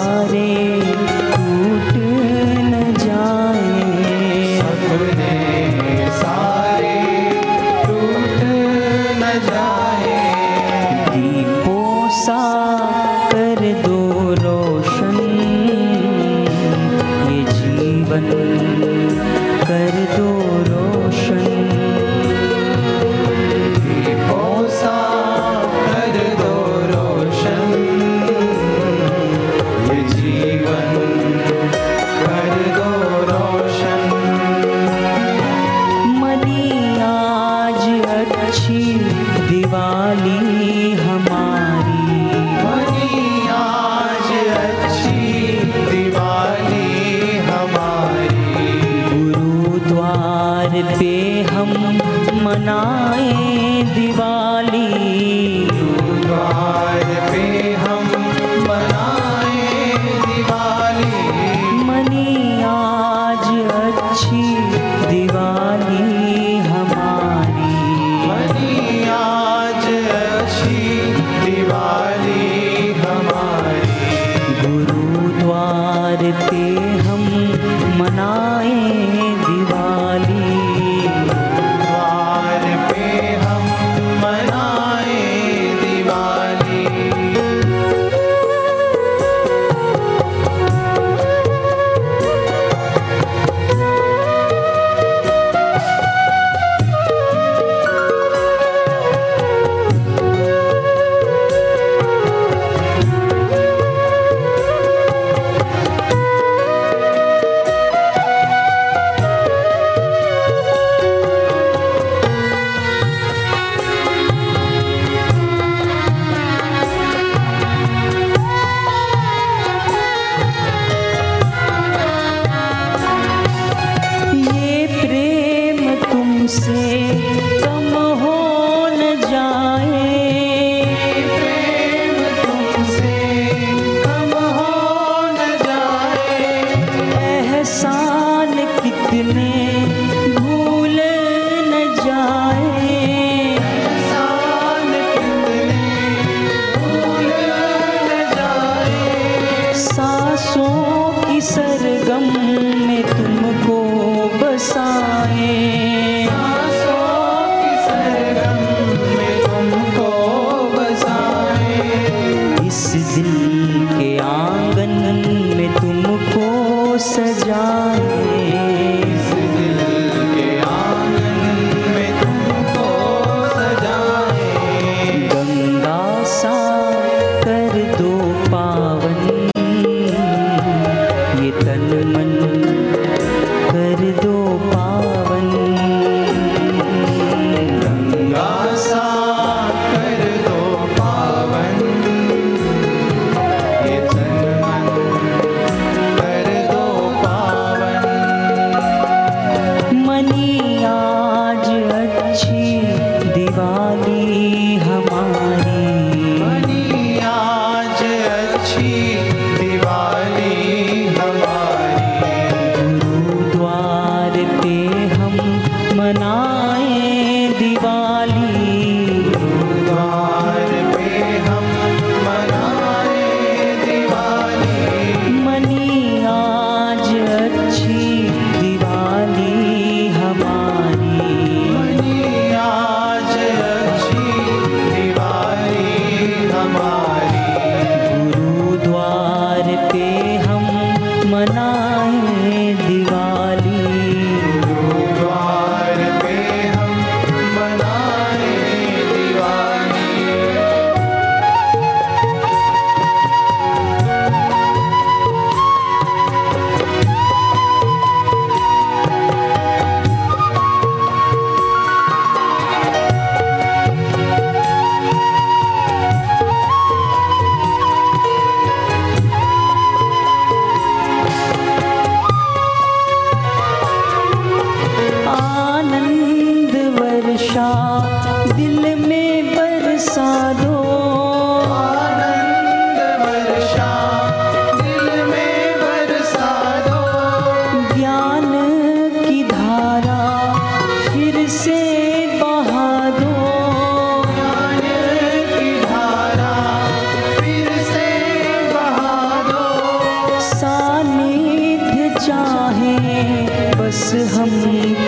सारे टूट न जाए। सपने सारे टूट न जाए। दीपों सा कर दो रोशन। ये जीवन say. esses हम मनाए दीवार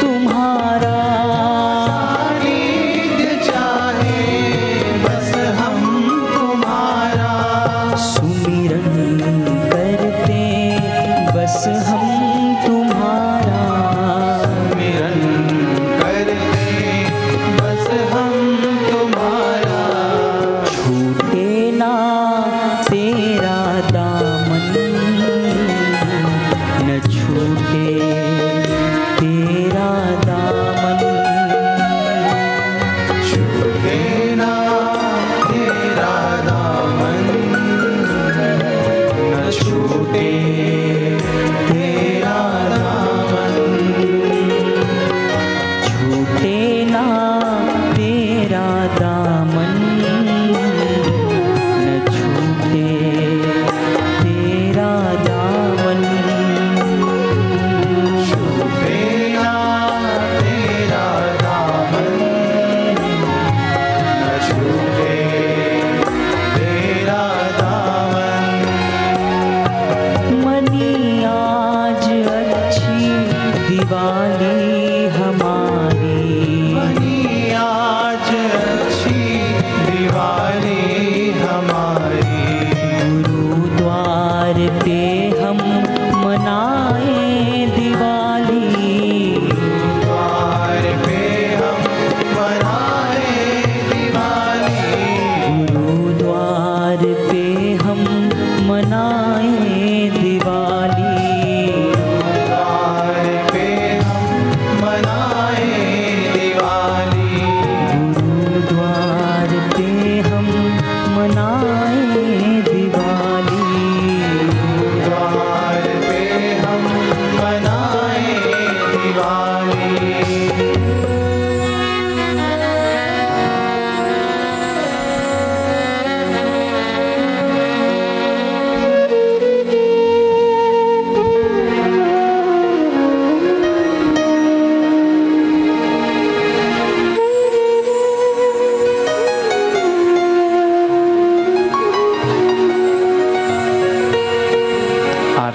तुम्हारा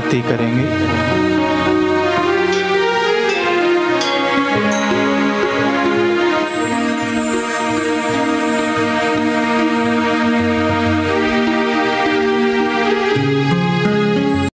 आरती करेंगे।